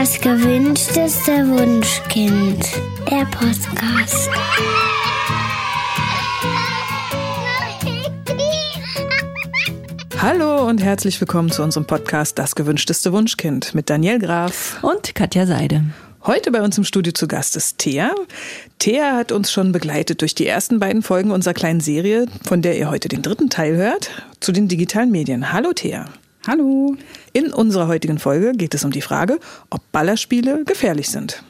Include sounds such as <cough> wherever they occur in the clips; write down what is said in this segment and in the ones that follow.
Das gewünschteste Wunschkind. Der Podcast. Hallo und herzlich willkommen zu unserem Podcast Das gewünschteste Wunschkind mit Daniel Graf und Katja Seide. Heute bei uns im Studio zu Gast ist Thea. Thea hat uns schon begleitet durch die ersten beiden Folgen unserer kleinen Serie, von der ihr heute den dritten Teil hört, zu den digitalen Medien. Hallo Thea. Hallo. In unserer heutigen Folge geht es um die Frage, ob Ballerspiele gefährlich sind.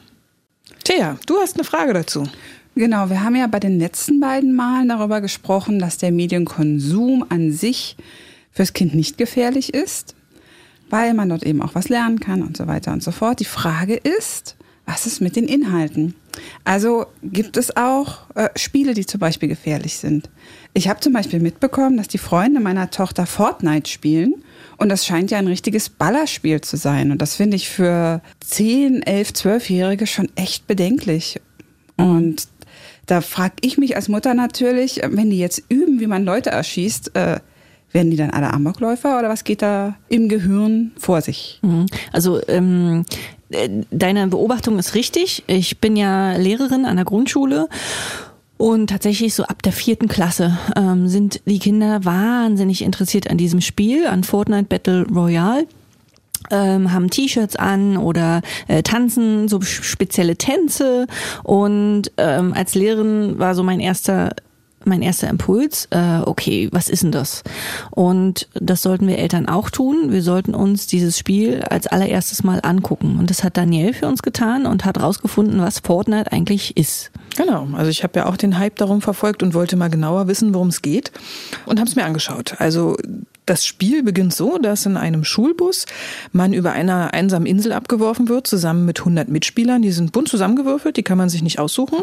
Thea, du hast eine Frage dazu. Genau, wir haben ja bei den letzten beiden Malen darüber gesprochen, dass der Medienkonsum an sich fürs Kind nicht gefährlich ist, weil man dort eben auch was lernen kann und so weiter und so fort. Die Frage ist, was ist mit den Inhalten? Also gibt es auch äh, Spiele, die zum Beispiel gefährlich sind. Ich habe zum Beispiel mitbekommen, dass die Freunde meiner Tochter Fortnite spielen und das scheint ja ein richtiges Ballerspiel zu sein. Und das finde ich für 10, 11, 12-Jährige schon echt bedenklich. Und da frage ich mich als Mutter natürlich, wenn die jetzt üben, wie man Leute erschießt, äh, werden die dann alle Amokläufer oder was geht da im Gehirn vor sich? Mhm. Also ähm, äh, deine Beobachtung ist richtig. Ich bin ja Lehrerin an der Grundschule. Und tatsächlich so ab der vierten Klasse ähm, sind die Kinder wahnsinnig interessiert an diesem Spiel, an Fortnite Battle Royale. Ähm, haben T-Shirts an oder äh, tanzen so spezielle Tänze. Und ähm, als Lehrerin war so mein erster mein erster Impuls, äh, okay, was ist denn das? Und das sollten wir Eltern auch tun. Wir sollten uns dieses Spiel als allererstes mal angucken. Und das hat Daniel für uns getan und hat rausgefunden, was Fortnite eigentlich ist. Genau, also ich habe ja auch den Hype darum verfolgt und wollte mal genauer wissen, worum es geht und habe es mir angeschaut. Also das Spiel beginnt so, dass in einem Schulbus man über einer einsamen Insel abgeworfen wird, zusammen mit 100 Mitspielern. Die sind bunt zusammengewürfelt, die kann man sich nicht aussuchen.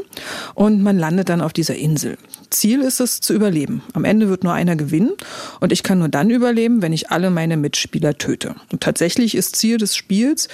Und man landet dann auf dieser Insel. Ziel ist es, zu überleben. Am Ende wird nur einer gewinnen. Und ich kann nur dann überleben, wenn ich alle meine Mitspieler töte. Und tatsächlich ist Ziel des Spiels,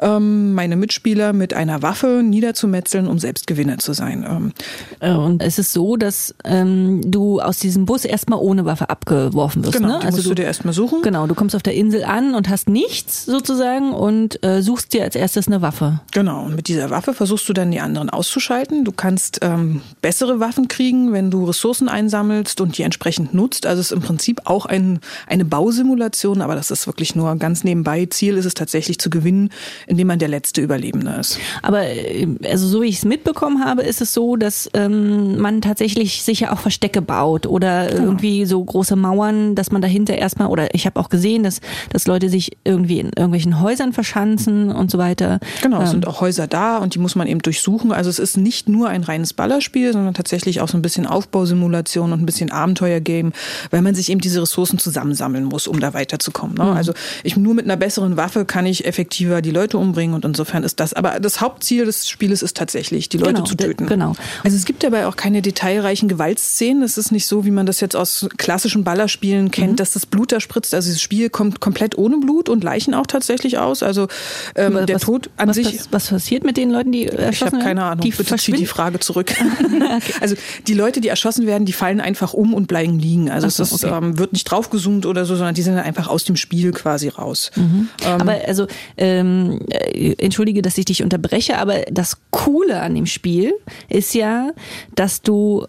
ähm, meine Mitspieler mit einer Waffe niederzumetzeln, um selbst Gewinner zu sein. Ähm, äh, und es ist so, dass ähm, du aus diesem Bus erstmal ohne Waffe abgeworfen wirst. Genau, ne? Also du dir erstmal suchen. Genau, du kommst auf der Insel an und hast nichts sozusagen und äh, suchst dir als erstes eine Waffe. Genau, und mit dieser Waffe versuchst du dann die anderen auszuschalten. Du kannst ähm, bessere Waffen kriegen, wenn du Ressourcen einsammelst und die entsprechend nutzt. Also es ist im Prinzip auch ein, eine Bausimulation, aber das ist wirklich nur ganz nebenbei. Ziel ist es tatsächlich zu gewinnen, indem man der letzte Überlebende ist. Aber äh, also so wie ich es mitbekommen habe, ist es so, dass ähm, man tatsächlich sicher auch Verstecke baut oder genau. irgendwie so große Mauern, dass man dahinter erstmal, oder ich habe auch gesehen, dass, dass Leute sich irgendwie in irgendwelchen Häusern verschanzen und so weiter. Genau, es ähm. sind auch Häuser da und die muss man eben durchsuchen. Also es ist nicht nur ein reines Ballerspiel, sondern tatsächlich auch so ein bisschen Aufbausimulation und ein bisschen Abenteuergame, weil man sich eben diese Ressourcen zusammensammeln muss, um da weiterzukommen. Ne? Mhm. Also ich nur mit einer besseren Waffe kann ich effektiver die Leute umbringen und insofern ist das. Aber das Hauptziel des Spieles ist tatsächlich, die Leute genau, zu töten. Genau. Also es gibt dabei auch keine detailreichen Gewaltszenen. Es ist nicht so, wie man das jetzt aus klassischen Ballerspielen kennt, mhm. dass das Blut da spritzt. Also dieses Spiel kommt komplett ohne Blut und Leichen auch tatsächlich aus. Also ähm, was, der Tod an was, sich. Was, was, passiert mit den Leuten, die erschossen Ich habe keine Ahnung. Die Bitte zieh die Frage zurück. <laughs> okay. Also die Leute, die erschossen werden, die fallen einfach um und bleiben liegen. Also so, es ist, okay. ähm, wird nicht draufgezoomt oder so, sondern die sind einfach aus dem Spiel quasi raus. Mhm. Ähm, aber also ähm, äh, entschuldige, dass ich dich unterbreche, aber das Coole an dem Spiel ist ja, dass du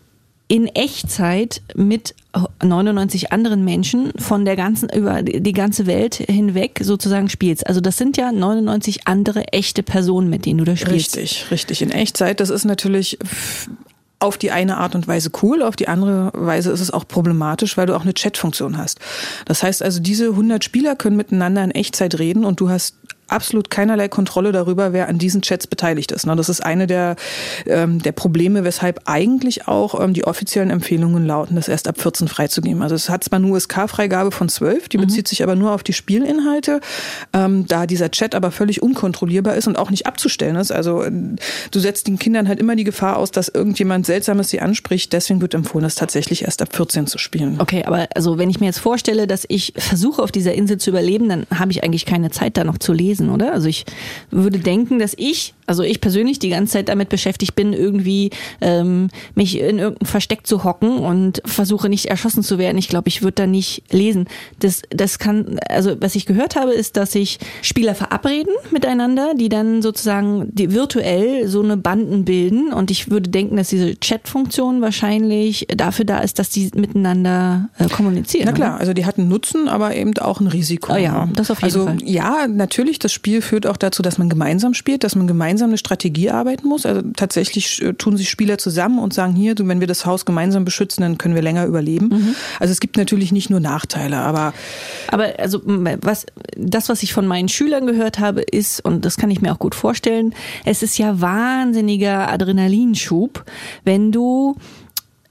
in Echtzeit mit 99 anderen Menschen von der ganzen, über die ganze Welt hinweg sozusagen spielst. Also das sind ja 99 andere echte Personen, mit denen du da spielst. Richtig, richtig. In Echtzeit, das ist natürlich auf die eine Art und Weise cool, auf die andere Weise ist es auch problematisch, weil du auch eine Chatfunktion hast. Das heißt also, diese 100 Spieler können miteinander in Echtzeit reden und du hast absolut keinerlei Kontrolle darüber, wer an diesen Chats beteiligt ist. Ne? Das ist eine der, ähm, der Probleme, weshalb eigentlich auch ähm, die offiziellen Empfehlungen lauten, das erst ab 14 freizugeben. Also es hat zwar nur USK-Freigabe von 12, die mhm. bezieht sich aber nur auf die Spielinhalte, ähm, da dieser Chat aber völlig unkontrollierbar ist und auch nicht abzustellen ist. Also äh, du setzt den Kindern halt immer die Gefahr aus, dass irgendjemand Seltsames sie anspricht. Deswegen wird empfohlen, das tatsächlich erst ab 14 zu spielen. Okay, aber also wenn ich mir jetzt vorstelle, dass ich versuche, auf dieser Insel zu überleben, dann habe ich eigentlich keine Zeit, da noch zu lesen lesen, oder? Also ich würde denken, dass ich, also ich persönlich die ganze Zeit damit beschäftigt bin, irgendwie ähm, mich in irgendein Versteck zu hocken und versuche nicht erschossen zu werden. Ich glaube, ich würde da nicht lesen. Das, das kann, also was ich gehört habe, ist, dass sich Spieler verabreden miteinander, die dann sozusagen die virtuell so eine Banden bilden. Und ich würde denken, dass diese Chat-Funktion wahrscheinlich dafür da ist, dass die miteinander äh, kommunizieren. Na klar, also die hatten Nutzen, aber eben auch ein Risiko. Oh ja, das auf jeden also, Fall. Ja, natürlich, das Spiel führt auch dazu, dass man gemeinsam spielt, dass man gemeinsam eine Strategie arbeiten muss. Also tatsächlich äh, tun sich Spieler zusammen und sagen, hier, wenn wir das Haus gemeinsam beschützen, dann können wir länger überleben. Mhm. Also es gibt natürlich nicht nur Nachteile, aber. Aber also was das, was ich von meinen Schülern gehört habe, ist, und das kann ich mir auch gut vorstellen, es ist ja wahnsinniger Adrenalinschub, wenn du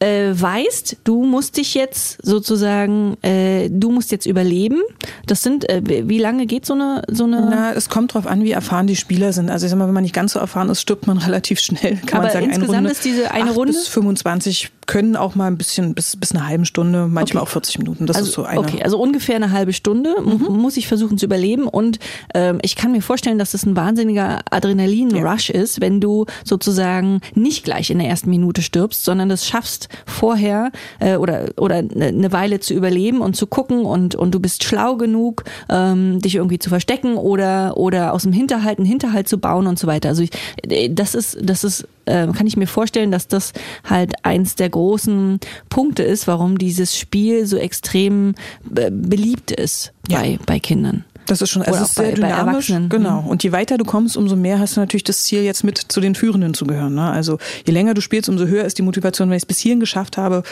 äh, weißt, du musst dich jetzt sozusagen, äh, du musst jetzt überleben. Das sind, äh, wie lange geht so eine, so eine? Na, es kommt drauf an, wie erfahren die Spieler sind. Also ich sag mal, wenn man nicht ganz so erfahren ist, stirbt man <laughs> relativ schnell. Kann Aber man sagen, insgesamt eine Runde, ist diese eine 8 Runde? bis 25 können auch mal ein bisschen bis bis eine halbe Stunde, manchmal Okay. auch 40 Minuten. Das also, ist so eine. Okay, also ungefähr eine halbe Stunde m- muss ich versuchen zu überleben und ähm, ich kann mir vorstellen, dass das ein wahnsinniger Adrenalin-Rush ist, wenn du sozusagen nicht gleich in der ersten Minute stirbst, sondern das schaffst vorher äh, oder oder ne- eine Weile zu überleben und zu gucken und und du bist schlau genug, ähm, dich irgendwie zu verstecken oder oder aus dem Hinterhalt einen Hinterhalt zu bauen und so weiter. Also ich, äh, das ist das ist äh, kann ich mir vorstellen, dass das halt eins der großen Punkte ist, warum dieses Spiel so extrem äh, beliebt ist bei, bei Kindern. Das ist schon, also es ist sehr bei- bei dynamisch. Erwachsenen. Genau. Und je weiter du kommst, umso mehr hast du natürlich das Ziel, jetzt mit zu den Führenden zu gehören. Ne? Also je länger du spielst, umso höher ist die Motivation. Wenn ich es bis hierhin geschafft habe,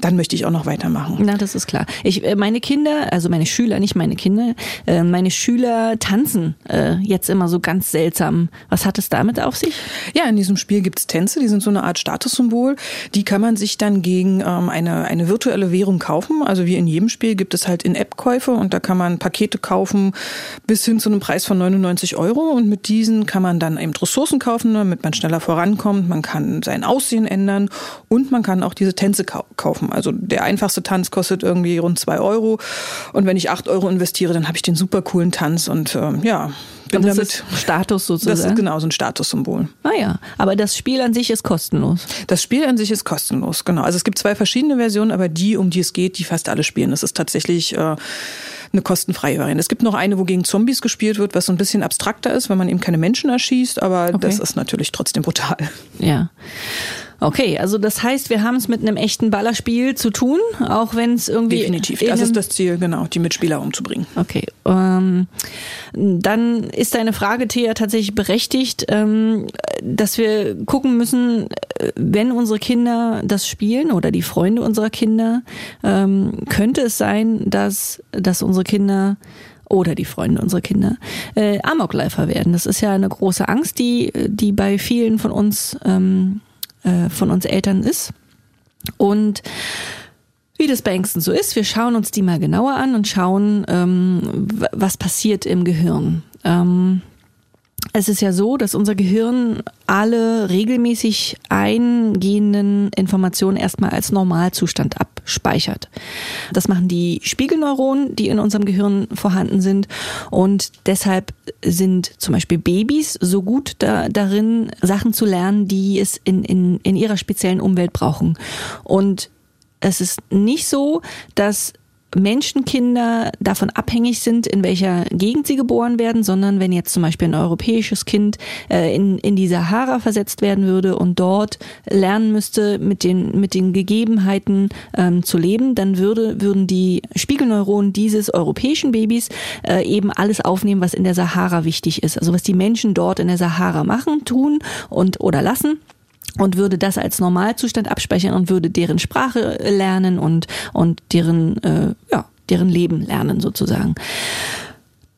dann möchte ich auch noch weitermachen. Na, das ist klar. Ich, äh, meine Kinder, also meine Schüler, nicht meine Kinder, äh, meine Schüler tanzen äh, jetzt immer so ganz seltsam. Was hat es damit auf sich? Ja, in diesem Spiel gibt's Tänze, die sind so eine Art Statussymbol. Die kann man sich dann gegen ähm, eine, eine virtuelle Währung kaufen. Also wie in jedem Spiel gibt es halt In-App-Käufe und da kann man Pakete kaufen bis hin zu einem Preis von 99 Euro. Und mit diesen kann man dann eben Ressourcen kaufen, ne, damit man schneller vorankommt. Man kann sein Aussehen ändern und man kann auch diese Tänze kau kaufen. Also der einfachste Tanz kostet irgendwie rund zwei Euro. Und wenn ich acht Euro investiere, dann habe ich den super coolen Tanz und ähm, ja, bin Und das damit. ist Status Das sozusagen. ist genau so ein Statussymbol. Naja, aber das Spiel an sich ist kostenlos. Das Spiel an sich ist kostenlos, genau. Also es gibt zwei verschiedene Versionen, aber die, um die es geht, die fast alle spielen. Das ist tatsächlich äh, eine kostenfreie Variante. Es gibt noch eine, wo gegen Zombies gespielt wird, was so ein bisschen abstrakter ist, weil man eben keine Menschen erschießt, aber Okay. das ist natürlich trotzdem brutal. Ja. Okay, also das heißt, wir haben es mit einem echten Ballerspiel zu tun, auch wenn es irgendwie Definitiv. in Das ist das Ziel, genau, die Mitspieler umzubringen. Okay. Ähm, dann ist deine Frage, Thea, tatsächlich berechtigt, ähm, dass wir gucken müssen, äh, wenn unsere Kinder das spielen oder die Freunde unserer Kinder, ähm, könnte es sein, dass, dass unsere Kinder oder die Freunde unserer Kinder äh, Amokläufer werden. Das ist ja eine große Angst, die, die bei vielen von uns, ähm, äh, von uns Eltern ist. Und wie das bei Ängsten so ist, wir schauen uns die mal genauer an und schauen, ähm, was passiert im Gehirn. Ähm, es ist ja so, dass unser Gehirn alle regelmäßig eingehenden Informationen erstmal als Normalzustand abspeichert. Das machen die Spiegelneuronen, die in unserem Gehirn vorhanden sind. Und deshalb sind zum Beispiel Babys so gut da, darin, Sachen zu lernen, die es in, in, in ihrer speziellen Umwelt brauchen. Und es ist nicht so, dass Menschenkinder davon abhängig sind, in welcher Gegend sie geboren werden, sondern wenn jetzt zum Beispiel ein europäisches Kind äh, in, in die Sahara versetzt werden würde und dort lernen müsste, mit den, mit den Gegebenheiten ähm, zu leben, dann würde, würden die Spiegelneuronen dieses europäischen Babys äh, eben alles aufnehmen, was in der Sahara wichtig ist. Also was die Menschen dort in der Sahara machen, tun und oder lassen und würde das als Normalzustand abspeichern und würde deren Sprache lernen und und deren äh, ja deren Leben lernen sozusagen.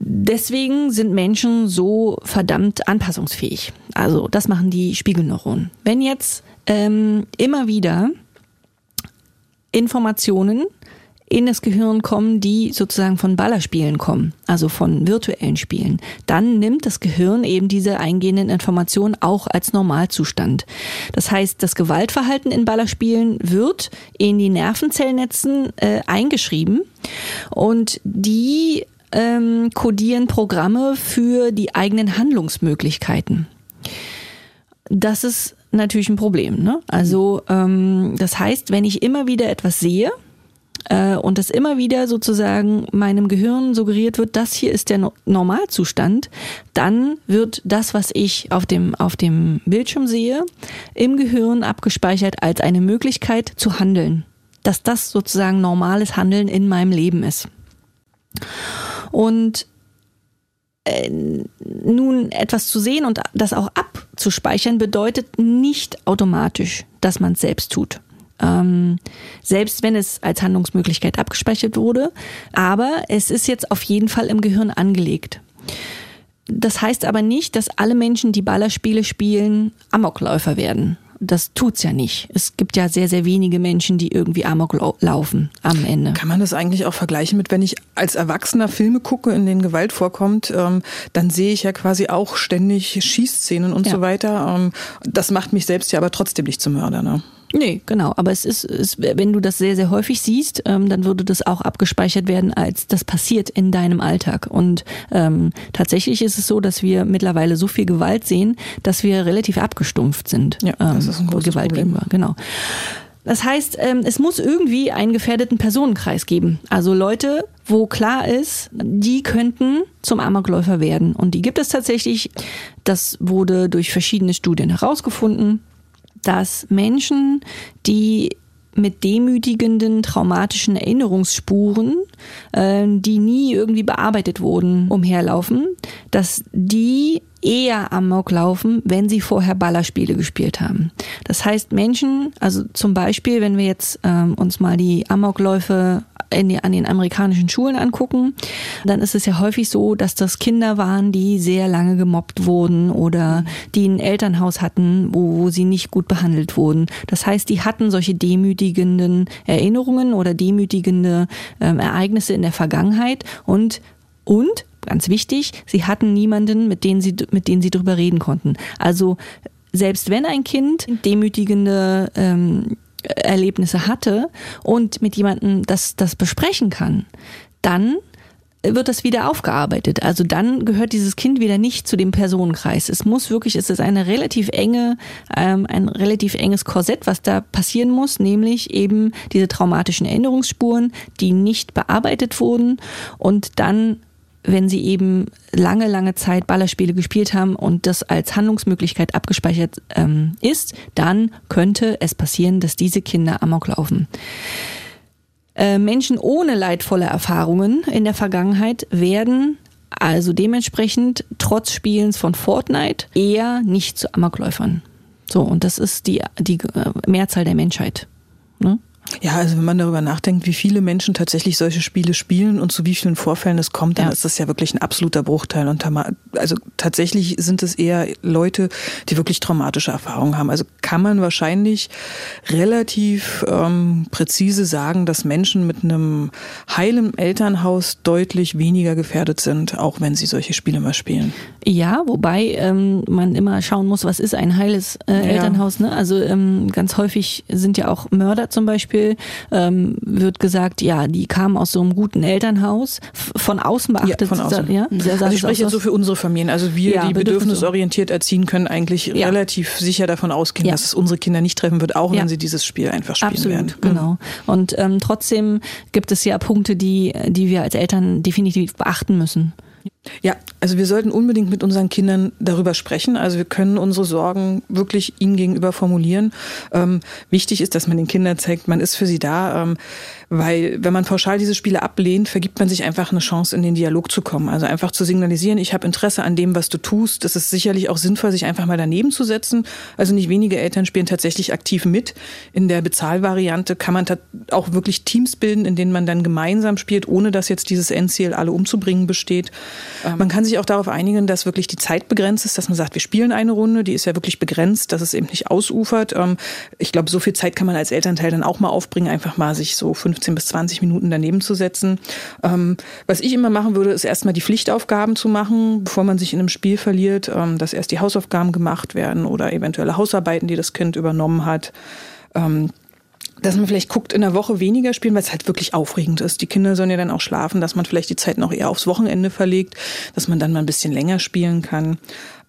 Deswegen sind Menschen so verdammt anpassungsfähig. Also das machen die Spiegelneuronen. Wenn jetzt ähm, immer wieder Informationen in das Gehirn kommen, die sozusagen von Ballerspielen kommen, also von virtuellen Spielen, dann nimmt das Gehirn eben diese eingehenden Informationen auch als Normalzustand. Das heißt, das Gewaltverhalten in Ballerspielen wird in die Nervenzellnetzen äh, eingeschrieben und die ähm, kodieren Programme für die eigenen Handlungsmöglichkeiten. Das ist natürlich ein Problem. Ne? Also ähm, das heißt, wenn ich immer wieder etwas sehe, und das immer wieder sozusagen meinem Gehirn suggeriert wird, das hier ist der no Normalzustand, dann wird das, was ich auf dem, auf dem Bildschirm sehe, im Gehirn abgespeichert als eine Möglichkeit zu handeln. Dass das sozusagen normales Handeln in meinem Leben ist. Und äh, nun etwas zu sehen und das auch abzuspeichern bedeutet nicht automatisch, dass man es selbst tut. Ähm, selbst wenn es als Handlungsmöglichkeit abgespeichert wurde. Aber es ist jetzt auf jeden Fall im Gehirn angelegt. Das heißt aber nicht, dass alle Menschen, die Ballerspiele spielen, Amokläufer werden. Das tut's ja nicht. Es gibt ja sehr, sehr wenige Menschen, die irgendwie Amok laufen am Ende. Kann man das eigentlich auch vergleichen mit, wenn ich als Erwachsener Filme gucke, in denen Gewalt vorkommt, ähm, dann sehe ich ja quasi auch ständig Schießszenen und ja. so weiter. Ähm, das macht mich selbst ja aber trotzdem nicht zum Mörder. Ne? Nee, genau. Aber es ist, es, wenn du das sehr, sehr häufig siehst, ähm, dann würde das auch abgespeichert werden, als das passiert in deinem Alltag. Und ähm, tatsächlich ist es so, dass wir mittlerweile so viel Gewalt sehen, dass wir relativ abgestumpft sind. Ja, das ähm, ist ein großes Gewalt Problem. Gegenüber. Genau. Das heißt, ähm, es muss irgendwie einen gefährdeten Personenkreis geben. Also Leute, wo klar ist, die könnten zum Amokläufer werden. Und die gibt es tatsächlich. Das wurde durch verschiedene Studien herausgefunden dass Menschen, die mit demütigenden traumatischen Erinnerungsspuren, äh, die nie irgendwie bearbeitet wurden, umherlaufen, dass die eher Amok laufen, wenn sie vorher Ballerspiele gespielt haben. Das heißt, Menschen, also zum Beispiel, wenn wir jetzt ähm, uns mal die Amokläufe in an den amerikanischen Schulen angucken, dann ist es ja häufig so, dass das Kinder waren, die sehr lange gemobbt wurden oder die ein Elternhaus hatten, wo, wo sie nicht gut behandelt wurden. Das heißt, die hatten solche demütigenden Erinnerungen oder demütigende ähm, Ereignisse in der Vergangenheit und und ganz wichtig, sie hatten niemanden, mit dem sie mit denen sie drüber reden konnten. Also selbst wenn ein Kind demütigende ähm, Erlebnisse hatte und mit jemandem das, das besprechen kann, dann wird das wieder aufgearbeitet. Also dann gehört dieses Kind wieder nicht zu dem Personenkreis. Es muss wirklich, es ist eine relativ enge, ähm, ein relativ enges Korsett, was da passieren muss, nämlich eben diese traumatischen Erinnerungsspuren, die nicht bearbeitet wurden und dann wenn sie eben lange, lange Zeit Ballerspiele gespielt haben und das als Handlungsmöglichkeit abgespeichert ähm, ist, dann könnte es passieren, dass diese Kinder Amok laufen. Äh, Menschen ohne leidvolle Erfahrungen in der Vergangenheit werden also dementsprechend trotz Spielens von Fortnite eher nicht zu Amokläufern. So, und das ist die, die äh, Mehrzahl der Menschheit. Ne? Ja, also wenn man darüber nachdenkt, wie viele Menschen tatsächlich solche Spiele spielen und zu wie vielen Vorfällen es kommt, dann ja. ist das ja wirklich ein absoluter Bruchteil. Und also tatsächlich sind es eher Leute, die wirklich traumatische Erfahrungen haben. Also kann man wahrscheinlich relativ ähm, präzise sagen, dass Menschen mit einem heilen Elternhaus deutlich weniger gefährdet sind, auch wenn sie solche Spiele mal spielen. Ja, wobei ähm, man immer schauen muss, was ist ein heiles äh, Elternhaus. Ne? Also ähm, ganz häufig sind ja auch Mörder zum Beispiel, ähm, wird gesagt, ja, die kamen aus so einem guten Elternhaus, von außen beachtet. Ja, von außen. Ja? Mhm. also ich spreche jetzt so für unsere Familien. Also wir, ja, die bedürfnisorientiert erziehen, können eigentlich ja. relativ sicher davon ausgehen, dass es unsere Kinder nicht treffen wird, auch wenn sie dieses Spiel einfach spielen Absolut, werden. Genau. Und ähm, trotzdem gibt es ja Punkte, die, die wir als Eltern definitiv beachten müssen. Ja, also wir sollten unbedingt mit unseren Kindern darüber sprechen. Also wir können unsere Sorgen wirklich ihnen gegenüber formulieren. Ähm, wichtig ist, dass man den Kindern zeigt, man ist für sie da. Ähm, weil wenn man pauschal diese Spiele ablehnt, vergibt man sich einfach eine Chance, in den Dialog zu kommen. Also einfach zu signalisieren, ich habe Interesse an dem, was du tust. Das ist sicherlich auch sinnvoll, sich einfach mal daneben zu setzen. Also nicht wenige Eltern spielen tatsächlich aktiv mit. In der Bezahlvariante kann man auch wirklich Teams bilden, in denen man dann gemeinsam spielt, ohne dass jetzt dieses Endziel, alle umzubringen, besteht. Ähm, man kann sich auch darauf einigen, dass wirklich die Zeit begrenzt ist, dass man sagt, wir spielen eine Runde, die ist ja wirklich begrenzt, dass es eben nicht ausufert. Ähm, ich glaube, so viel Zeit kann man als Elternteil dann auch mal aufbringen, einfach mal sich so fünf 15 bis 20 Minuten daneben zu setzen. Ähm, was ich immer machen würde, ist erstmal die Pflichtaufgaben zu machen, bevor man sich in einem Spiel verliert, dass erst die Hausaufgaben gemacht werden oder eventuelle Hausarbeiten, die das Kind übernommen hat. Dass man vielleicht guckt, in der Woche weniger spielen, weil es halt wirklich aufregend ist. Die Kinder sollen ja dann auch schlafen, dass man vielleicht die Zeiten auch eher aufs Wochenende verlegt, dass man dann mal ein bisschen länger spielen kann.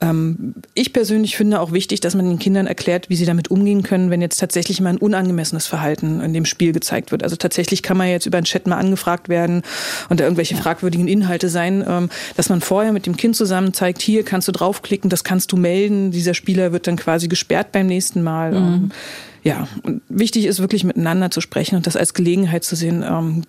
Ähm, ich persönlich finde auch wichtig, dass man den Kindern erklärt, wie sie damit umgehen können, wenn jetzt tatsächlich mal ein unangemessenes Verhalten in dem Spiel gezeigt wird. Also tatsächlich kann man jetzt über einen Chat mal angefragt werden und da irgendwelche ja. fragwürdigen Inhalte sein, ähm, dass man vorher mit dem Kind zusammen zeigt, hier kannst du draufklicken, das kannst du melden. Dieser Spieler wird dann quasi gesperrt beim nächsten Mal. Mhm. Ähm, ja, und wichtig ist wirklich miteinander zu sprechen und das als Gelegenheit zu sehen, ähm,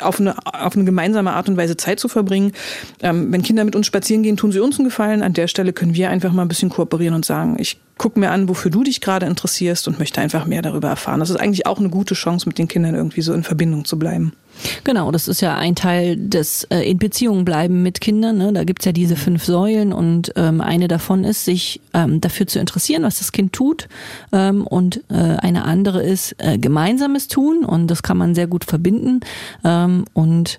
auf eine, auf eine gemeinsame Art und Weise Zeit zu verbringen. Ähm, wenn Kinder mit uns spazieren gehen, tun sie uns einen Gefallen. An der Stelle können wir einfach mal ein bisschen kooperieren und sagen, ich guck mir an, wofür du dich gerade interessierst und möchte einfach mehr darüber erfahren. Das ist eigentlich auch eine gute Chance, mit den Kindern irgendwie so in Verbindung zu bleiben. Genau, das ist ja ein Teil des äh, in Beziehung bleiben mit Kindern. Ne? Da gibt's ja diese fünf Säulen und ähm, eine davon ist, sich ähm, dafür zu interessieren, was das Kind tut. Ähm, und äh, eine andere ist äh, gemeinsames Tun und das kann man sehr gut verbinden. Ähm, und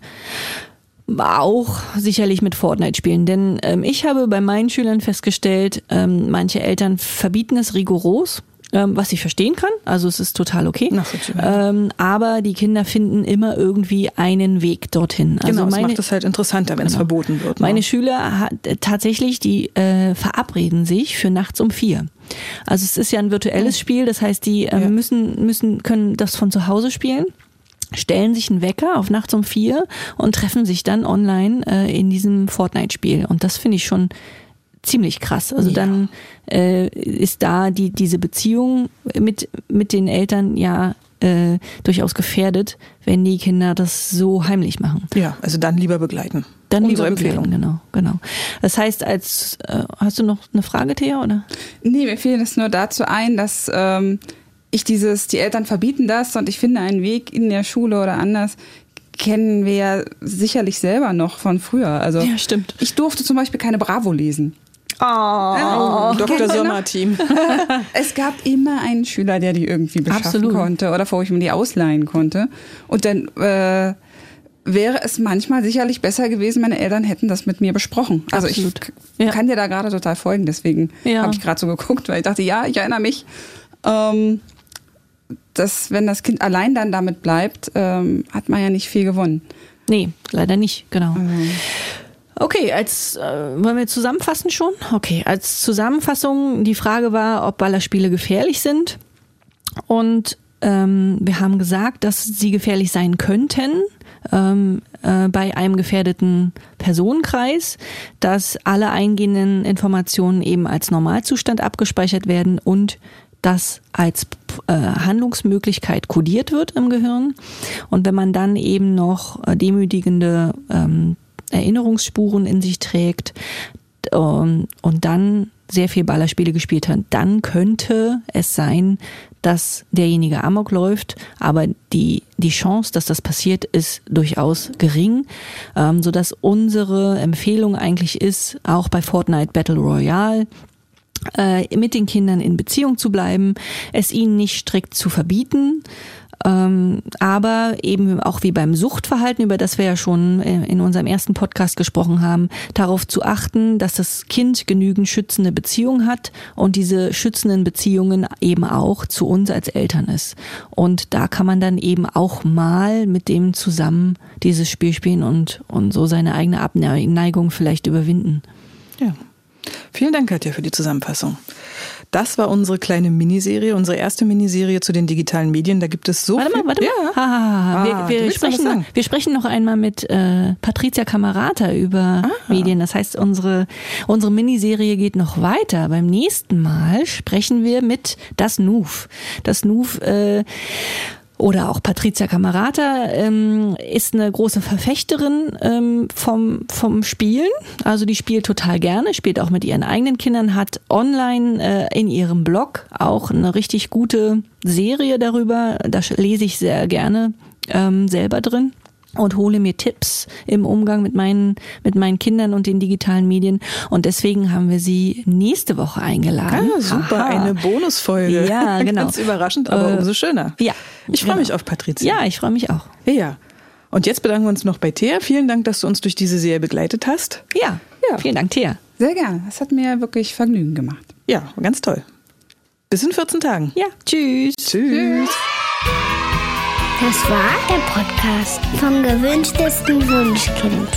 auch sicherlich mit Fortnite spielen. Denn ähm, ich habe bei meinen Schülern festgestellt, ähm, manche Eltern verbieten es rigoros ähm, was ich verstehen kann. Also es ist total okay. Ähm, aber die Kinder finden immer irgendwie einen Weg dorthin. Also genau, meine, das macht es halt interessanter, wenn genau. es verboten wird. Ne? Meine Schüler hat, tatsächlich, die äh, verabreden sich für nachts um vier. Also es ist ja ein virtuelles oh. Spiel, das heißt, die äh, ja. müssen, müssen, können das von zu Hause spielen stellen sich einen Wecker auf nachts um vier und treffen sich dann online äh, in diesem Fortnite-Spiel. Und das finde ich schon ziemlich krass. Also ja. dann äh, ist da die diese Beziehung mit mit den Eltern ja äh, durchaus gefährdet, wenn die Kinder das so heimlich machen. Ja, also dann lieber begleiten. Dann Unsere lieber Empfehlung. Begleiten, genau, genau. Das heißt, als äh, hast du noch eine Frage, Thea, oder? Nee, mir fiel es nur dazu ein, dass ähm, ich dieses, die Eltern verbieten das und ich finde einen Weg in der Schule oder anders, kennen wir ja sicherlich selber noch von früher. Also ja, stimmt. Ich durfte zum Beispiel keine Bravo lesen. Oh, oh Dr. Sommer-Team. <laughs> es gab immer einen Schüler, der die irgendwie beschaffen Absolut. konnte oder wo ich mir die ausleihen konnte. Und dann äh, wäre es manchmal sicherlich besser gewesen, meine Eltern hätten das mit mir besprochen. Also Absolut. ich ja. kann dir da gerade total folgen, deswegen ja. habe ich gerade so geguckt, weil ich dachte, ja, ich erinnere mich, ähm, dass wenn das Kind allein dann damit bleibt, ähm, hat man ja nicht viel gewonnen. Nee, leider nicht, genau. Mhm. Okay, als äh, wollen wir zusammenfassen schon? Okay, als Zusammenfassung die Frage war, ob Ballerspiele gefährlich sind. Und ähm, wir haben gesagt, dass sie gefährlich sein könnten ähm, äh, bei einem gefährdeten Personenkreis, dass alle eingehenden Informationen eben als Normalzustand abgespeichert werden und das als äh, Handlungsmöglichkeit kodiert wird im Gehirn. Und wenn man dann eben noch äh, demütigende ähm, Erinnerungsspuren in sich trägt ähm, und dann sehr viel Ballerspiele gespielt hat, dann könnte es sein, dass derjenige Amok läuft, aber die, die Chance, dass das passiert, ist durchaus gering, ähm, sodass unsere Empfehlung eigentlich ist, auch bei Fortnite Battle Royale äh, mit den Kindern in Beziehung zu bleiben, es ihnen nicht strikt zu verbieten, aber eben auch wie beim Suchtverhalten, über das wir ja schon äh, in unserem ersten Podcast gesprochen haben, darauf zu achten, dass das Kind genügend schützende Beziehungen hat und diese schützenden Beziehungen eben auch zu uns als Eltern ist. Und da kann man dann eben auch mal mit dem zusammen dieses Spiel spielen und, und so seine eigene Abneigung vielleicht überwinden. Ja. Vielen Dank, Katja, für die Zusammenfassung. Das war unsere kleine Miniserie, unsere erste Miniserie zu den digitalen Medien. Da gibt es so warte mal, warte mal. Ja. Ha, ha, ha. Ah, wir, wir, sprechen, wir sprechen noch einmal mit äh, Patricia Camerata über ah. Medien. Das heißt, unsere, unsere Miniserie geht noch weiter. Beim nächsten Mal sprechen wir mit Das Nuf. Das Nuf äh, oder auch Patricia Camerata ähm, ist eine große Verfechterin ähm, vom, vom Spielen. Also die spielt total gerne, spielt auch mit ihren eigenen Kindern, hat online äh, in ihrem Blog auch eine richtig gute Serie darüber. Da lese ich sehr gerne ähm, selber drin und hole mir Tipps im Umgang mit meinen, mit meinen Kindern und den digitalen Medien. Und deswegen haben wir sie nächste Woche eingeladen. Ah, super, Aha. eine Bonusfolge. Ja, <laughs> genau. Ganz überraschend, aber äh, umso schöner. Ja. Ich freue genau. mich auf Patricia. Ja, ich freue mich auch. Ja. Und jetzt bedanken wir uns noch bei Thea. Vielen Dank, dass du uns durch diese Serie begleitet hast. Ja, ja. vielen Dank, Thea. Sehr gerne. Das hat mir wirklich Vergnügen gemacht. Ja, ganz toll. Bis in 14 Tagen. Ja, tschüss. Tschüss. tschüss. Das war der Podcast vom gewünschtesten Wunschkind.